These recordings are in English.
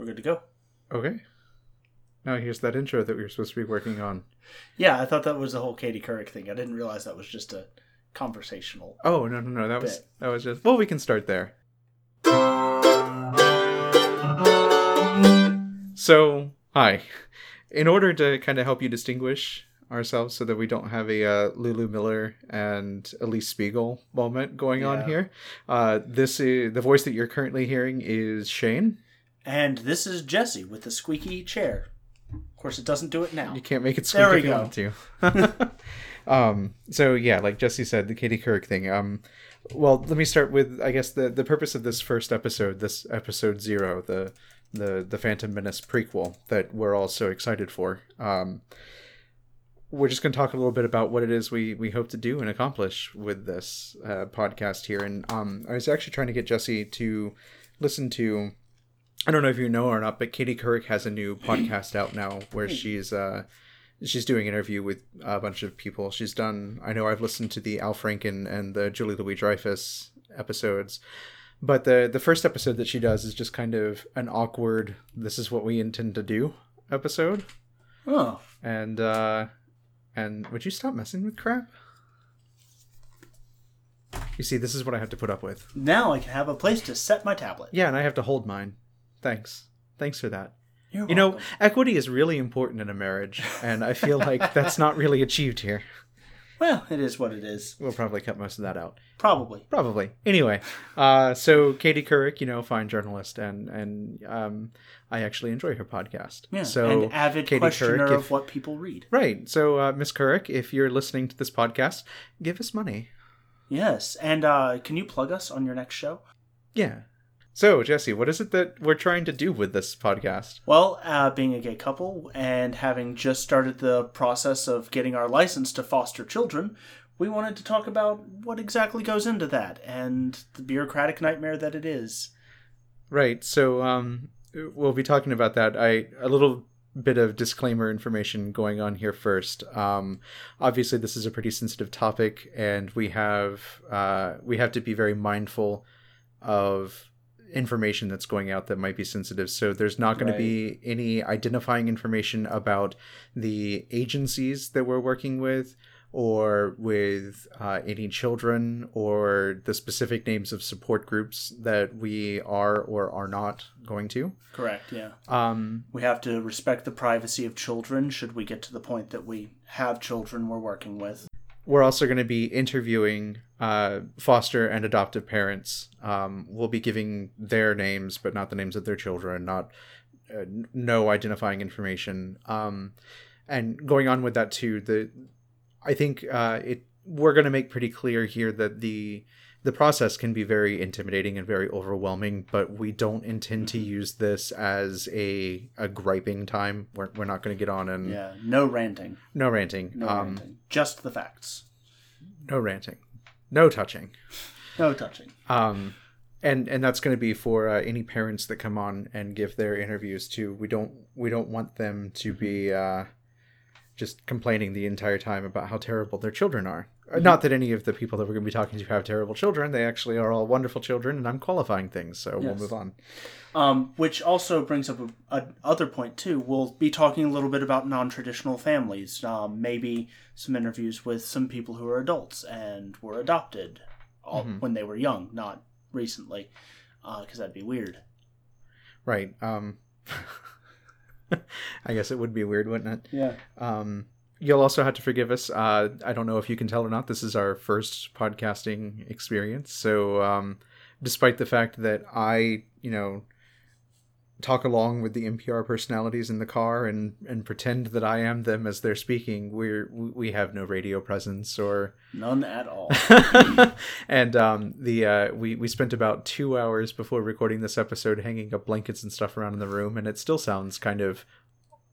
We're good to go. Okay. Now here's that intro that we were supposed to be working on. Yeah, I thought that was the whole Katie Couric thing. I didn't realize that was just a conversational. Oh no no no that was that was just well we can start there. So hi, in order to kind of help you distinguish ourselves so that we don't have a uh, Lulu Miller and Elise Spiegel moment going on here, uh, this is the voice that you're currently hearing is Shane. And this is Jesse with the squeaky chair. Of course, it doesn't do it now. You can't make it squeak if you want to. um, so yeah, like Jesse said, the Katie Couric thing. Um, well, let me start with I guess the the purpose of this first episode, this episode zero, the the the Phantom Menace prequel that we're all so excited for. Um, we're just going to talk a little bit about what it is we we hope to do and accomplish with this uh, podcast here. And um, I was actually trying to get Jesse to listen to. I don't know if you know or not, but Katie Couric has a new podcast out now where she's uh, she's doing an interview with a bunch of people. She's done. I know I've listened to the Al Franken and the Julie Louis Dreyfus episodes, but the the first episode that she does is just kind of an awkward. This is what we intend to do episode, Oh, and uh, and would you stop messing with crap? You see, this is what I have to put up with. now I can have a place to set my tablet. Yeah, and I have to hold mine. Thanks. Thanks for that. You're You know, equity is really important in a marriage, and I feel like that's not really achieved here. well, it is what it is. We'll probably cut most of that out. Probably. Probably. Anyway, uh, so Katie Couric, you know, fine journalist, and and um, I actually enjoy her podcast. Yeah. So An avid Katie questioner Couric, of what people read. right. So uh, Miss Couric, if you're listening to this podcast, give us money. Yes. And uh, can you plug us on your next show? Yeah. So Jesse, what is it that we're trying to do with this podcast? Well, uh, being a gay couple and having just started the process of getting our license to foster children, we wanted to talk about what exactly goes into that and the bureaucratic nightmare that it is. Right. So um we'll be talking about that. I a little bit of disclaimer information going on here first. Um obviously this is a pretty sensitive topic and we have uh we have to be very mindful of information that's going out that might be sensitive. So there's not going Right. to be any identifying information about the agencies that we're working with or with uh, any children or the specific names of support groups that we are or are not going to. Correct, yeah. Um, We have to respect the privacy of children should we get to the point that we have children we're working with. We're also going to be interviewing uh, foster and adoptive parents. Um, we'll be giving their names, but not the names of their children, not uh, no identifying information. Um, and going on with that too, the I think uh, it we're going to make pretty clear here that the the process can be very intimidating and very overwhelming, but we don't intend to use this as a a griping time. We're, we're not going to get on and Yeah, no ranting. no ranting, No um, ranting. Just the facts. no ranting, no touching. No touching. um and and that's going to be for uh, any parents that come on and give their interviews too we don't we don't want them to be uh just complaining the entire time about how terrible their children are Uh, not that any of the people that we're going to be talking to have terrible children they actually are all wonderful children and i'm qualifying things so we'll move on Um, which also brings up a, a other point too. We'll be talking a little bit about non-traditional families. Um, maybe some interviews with some people who are adults and were adopted all, Mhm. when they were young, not recently, because that'd be weird. right um i guess it would be weird wouldn't it Yeah. Um, you'll also have to forgive us. Uh, I don't know if you can tell or not. This is our first podcasting experience. So, um, despite the fact that I, you know, talk along with the NPR personalities in the car and and pretend that I am them as they're speaking, we're we have no radio presence or None at all. and um, the uh, we we spent about two hours before recording this episode hanging up blankets and stuff around in the room, and it still sounds kind of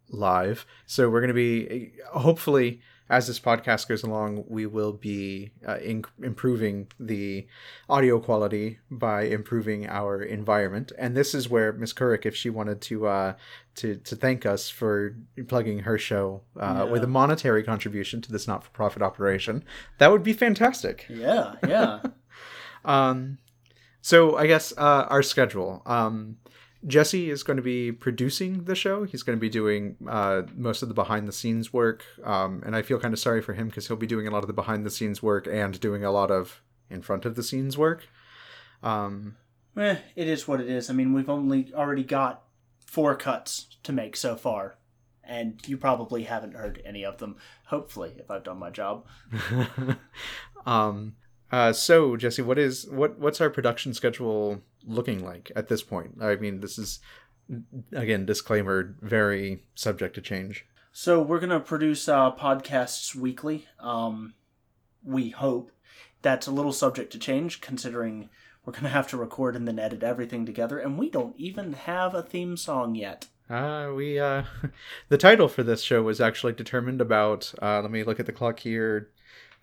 live. So we're going to be hopefully as this podcast goes along, we will be uh, in- improving the audio quality by improving our environment. And this is where Miss Couric, if she wanted to uh, to to thank us for plugging her show uh, Yeah. with a monetary contribution to this not for profit operation, that would be fantastic. yeah, yeah. Um, so I guess uh, our schedule. Um, Jesse is going to be producing the show. He's going to be doing uh, most of the behind the scenes work, um, and I feel kind of sorry for him because he'll be doing a lot of the behind the scenes work and doing a lot of in front of the scenes work. Um, Eh, it is what it is. I mean, we've only already got four cuts to make so far, and you probably haven't heard any of them. Hopefully, if I've done my job. um, uh, so Jesse, what is what what's our production schedule looking like at this point? I mean, this is again disclaimer, very subject to change. So we're gonna produce uh, podcasts weekly. Um, we hope that's a little subject to change, considering we're gonna have to record and then edit everything together, and we don't even have a theme song yet. Uh, we uh, the title for this show was actually determined about. Uh, let me look at the clock here.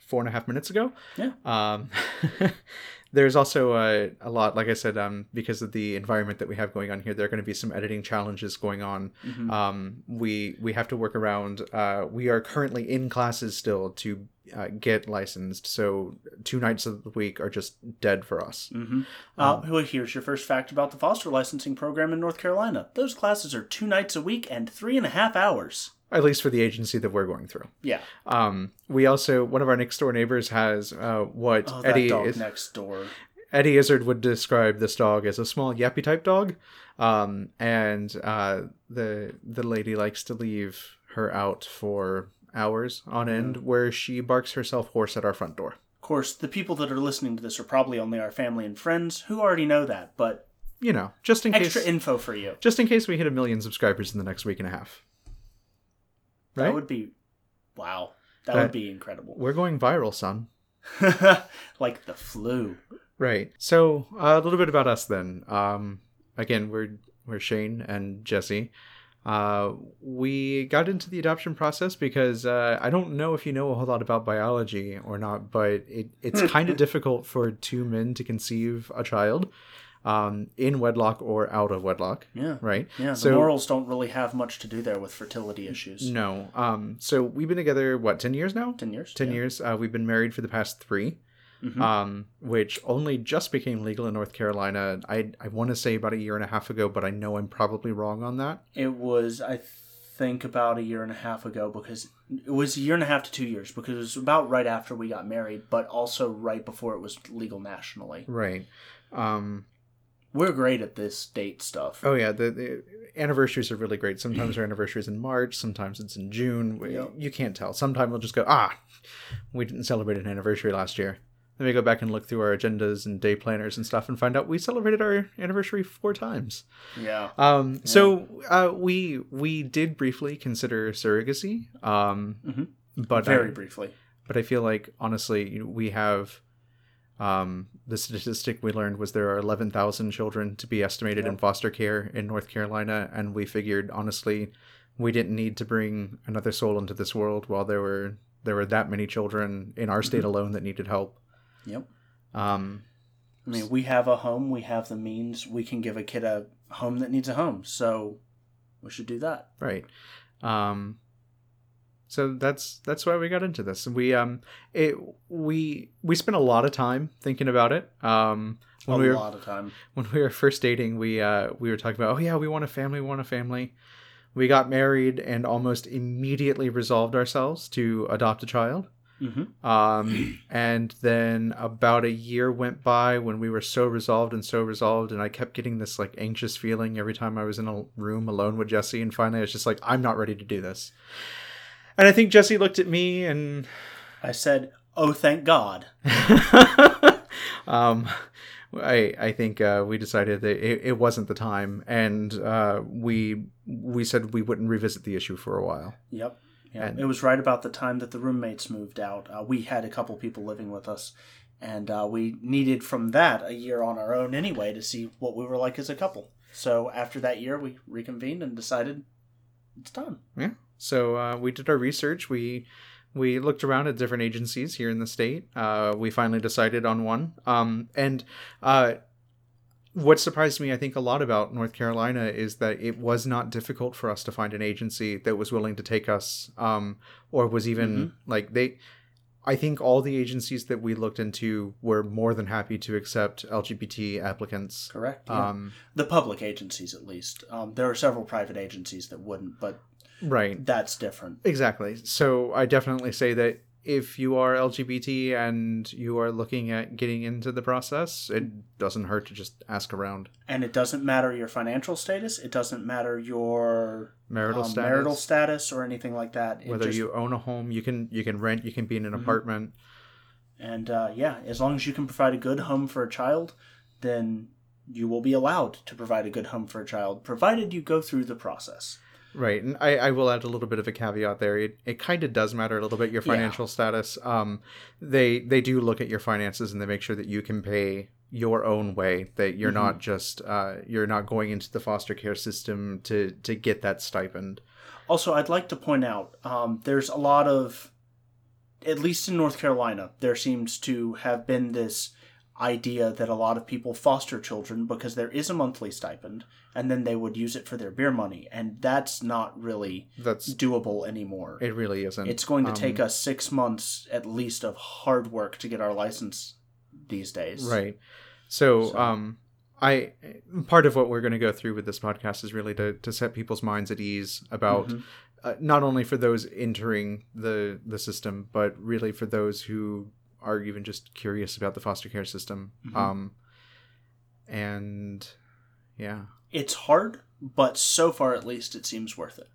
Four and a half minutes ago. Yeah. Um, there's also a, a lot, like I said, um, because of the environment that we have going on here, there are going to be some editing challenges going on. Mhm. Um, we we have to work around. Uh, we are currently in classes still to uh, get licensed, so two nights of the week are just dead for us. Mm-hmm. Uh, well, here's your first fact about the foster licensing program in North Carolina. Those classes are two nights a week and three and a half hours. At least for the agency that we're going through. Yeah. Um, we also one of our next door neighbors has uh, what Oh, Eddie dog is, next door. Eddie Izzard would describe this dog as a small yappy type dog, um, and uh, the the lady likes to leave her out for hours on end, where she barks herself hoarse at our front door. Of course, the people that are listening to this are probably only our family and friends who already know that, but You know, just in case extra case, info for you. just in case we hit a million subscribers in the next week and a half. Right, That would be, wow, that, That- would be incredible. we're going viral, son. like the flu. Right. So uh, a little bit about us then. Um, again, we're we're Shane and Jesse. Uh, we got into the adoption process because uh, I don't know if you know a whole lot about biology or not, but it, it's kind of difficult for two men to conceive a child um, in wedlock or out of wedlock, Yeah. right? Yeah, the So- morals don't really have much to do there with fertility issues. No. Um, so we've been together what ten years now? 10 years? 10 yeah. years. Uh, we've been married for the past 3 Mhm. um, which only just became legal in North Carolina. I I want to say about a year and a half ago, but I know I'm probably wrong on that. It was, I think, about a year and a half ago because it was a year and a half to two years because it was about right after we got married, but also right before it was legal nationally. Right. Um, We're great at this date stuff. oh yeah, the, the anniversaries are really great. Sometimes our anniversary is in March, sometimes it's in June. We- Yep. You can't tell. Sometimes we'll just go, ah, we didn't celebrate an anniversary last year. Then we go back and look through our agendas and day planners and stuff and find out we celebrated our anniversary four times. Yeah. Um, so uh, we we did briefly consider surrogacy, um, Mhm. but Very I, briefly. but I feel like honestly we have um, the statistic we learned was there are eleven thousand children to be estimated in foster care in North Carolina, and we figured honestly we didn't need to bring another soul into this world while there were there were that many children in our state alone that needed help. Yep. Um, I mean, we have a home, we have the means, we can give a kid a home that needs a home, so we should do that. right um so that's that's why we got into this we um it we we spent a lot of time thinking about it um when a we were lot of time. when we were first dating we uh we were talking about oh yeah we want a family we want a family we got married and almost immediately resolved ourselves to adopt a child Mm-hmm. um, and then about a year went by when we were so resolved and so resolved, and I kept getting this like anxious feeling every time I was in a room alone with Jesse. And finally, I was just like, I'm not ready to do this. And I think Jesse looked at me and, I said, "Oh, thank God." um, I I think uh, we decided that it, it wasn't the time, and uh, we we said we wouldn't revisit the issue for a while. Yep. Yeah, And- it was right about the time that the roommates moved out. Uh, we had a couple people living with us, and uh, we needed from that a year on our own anyway to see what we were like as a couple. So after that year, we reconvened and decided it's done. Yeah. So uh, we did our research. We we looked around at different agencies here in the state. Uh, we finally decided on one. Um, and uh, what surprised me, I think, a lot about North Carolina is that it was not difficult for us to find an agency that was willing to take us, um, or was even like they. I think all the agencies that we looked into were more than happy to accept LGBT applicants. Correct. Yeah. Um, the public agencies, at least. Um, there are several private agencies that wouldn't, but right. that's different. Exactly. So I definitely say that if you are LGBT and you are looking at getting into the process, it doesn't hurt to just ask around. And it doesn't matter your financial status. It doesn't matter your Marital um, status. marital status or anything like that. It whether just- you own a home, you can you can rent, you can be in an apartment. and uh, yeah, as long as you can provide a good home for a child, then you will be allowed to provide a good home for a child, provided you go through the process. Right, and I, I will add a little bit of a caveat there. It, it kind of does matter a little bit your Yeah. financial status. Um, they they do look at your finances and they make sure that you can pay your own way. That you're not just uh, you're not going into the foster care system to to get that stipend. Also, I'd like to point out um, there's a lot of, at least in North Carolina, there seems to have been this idea that a lot of people foster children because there is a monthly stipend and then they would use it for their beer money. And that's not really That's doable anymore. it. Really isn't. It's going to Um, take us six months at least of hard work to get our license these days. Right. So, So- um I part of what we're going to go through with this podcast is really to to set people's minds at ease about Mhm. uh, not only for those entering the the system, but really for those who are even just curious about the foster care system. Mhm. Um and yeah, It's hard, but so far at least it seems worth it.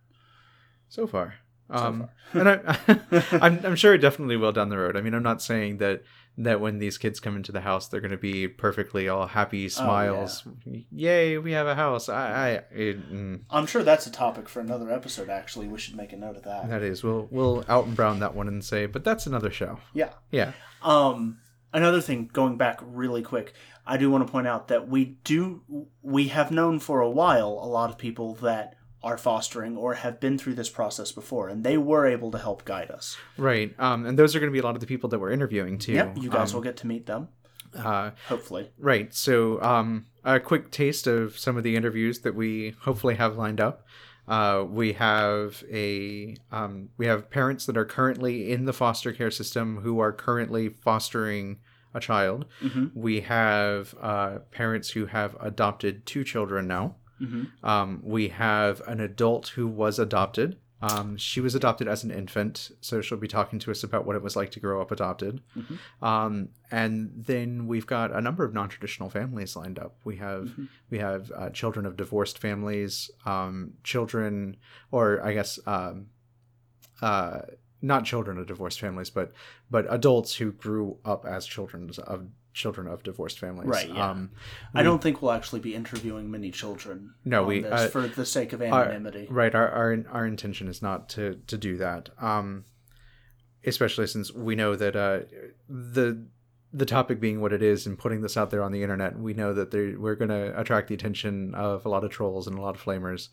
so far. So Um, far. and I, I'm, I'm sure it definitely will down the road. I mean, I'm not saying that that when these kids come into the house, they're going to be perfectly all happy, smiles, yay, we have a house. I, I it, mm, I'm sure that's a topic for another episode. Actually, we should make a note of that. that is, we'll we'll out and brown that one and say, but that's another show. Yeah. Yeah, Um, another thing, going back really quick, I do want to point out that we do we have known for a while a lot of people that are fostering or have been through this process before, and they were able to help guide us. right. Um, and those are going to be a lot of the people that we're interviewing too. Yep, you guys Um, will get to meet them, uh, hopefully. Right. So, um, a quick taste of some of the interviews that we hopefully have lined up. Uh, we have a um, we have parents that are currently in the foster care system who are currently fostering a child. Mhm. We have uh, parents who have adopted two children now. Hmm Um, we have an adult who was adopted. Um, she was adopted as an infant, so she'll be talking to us about what it was like to grow up adopted. Mhm. Um, and then we've got a number of non-traditional families lined up. We have Mhm. we have uh, children of divorced families, um, children, or I guess um, uh, not children of divorced families, but but adults who grew up as children of children of divorced families. Right, yeah. Um, I don't think we'll actually be interviewing many children. No, we- this uh, for the sake of our- anonymity. Right. Our, our our intention is not to to do that. Um, especially since we know that uh, the the topic being what it is and putting this out there on the internet, we know that we're going to attract the attention of a lot of trolls and a lot of flamers.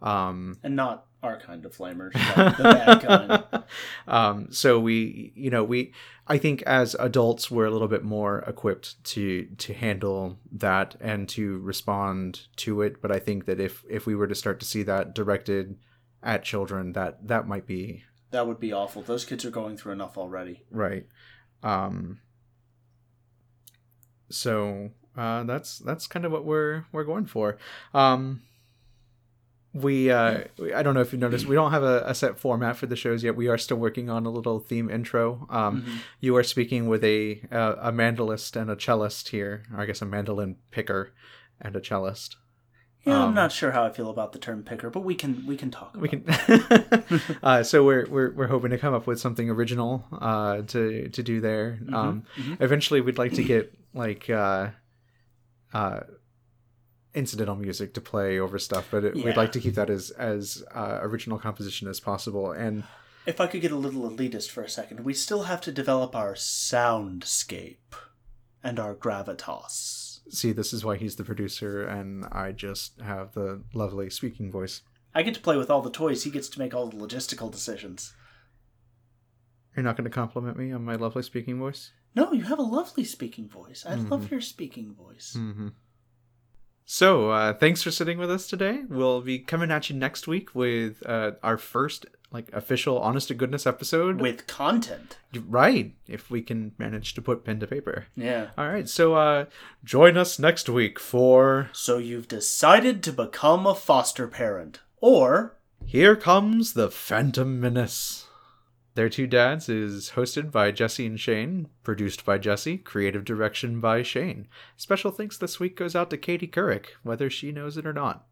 Um, and not our kind of flamers, the bad kind. um, so we, you know, we, I think as adults, we're a little bit more equipped to to handle that and to respond to it. But I think that if if we were to start to see that directed at children, that that might be That would be awful. Those kids are going through enough already. right. Um, so uh, that's that's kind of what we're we're going for. Um, we uh, I don't know if you noticed we don't have a, a set format for the shows yet. We are still working on a little theme intro. Um, Mhm. You are speaking with a uh, a mandolist and a cellist here, or I guess a mandolin picker and a cellist. Yeah, Um, I'm not sure how I feel about the term picker, but we can we can talk. We can. uh, so we're, we're we're hoping to come up with something original uh, to to do there. Um, mhm. Eventually, we'd like to get like uh, uh, incidental music to play over stuff, but it, Yeah. we'd like to keep that as as uh, original composition as possible. And If I could get a little elitist for a second, we still have to develop our soundscape and our gravitas. see, this is why he's the producer, and I just have the lovely speaking voice. I get to play with all the toys. He gets to make all the logistical decisions. You're not going to compliment me on my lovely speaking voice? No, you have a lovely speaking voice. I Mm-hmm. love your speaking voice. hmm So, uh, thanks for sitting with us today. We'll be coming at you next week with uh, our first like official honest to goodness episode. with content. Right, if we can manage to put pen to paper. Yeah. All right, so uh join us next week for So you've decided to become a foster parent. Or Here Comes the Phantom Menace. Their Two Dads is hosted by Jesse and Shane, produced by Jesse, creative direction by Shane. Special thanks this week goes out to Katie Couric, whether she knows it or not.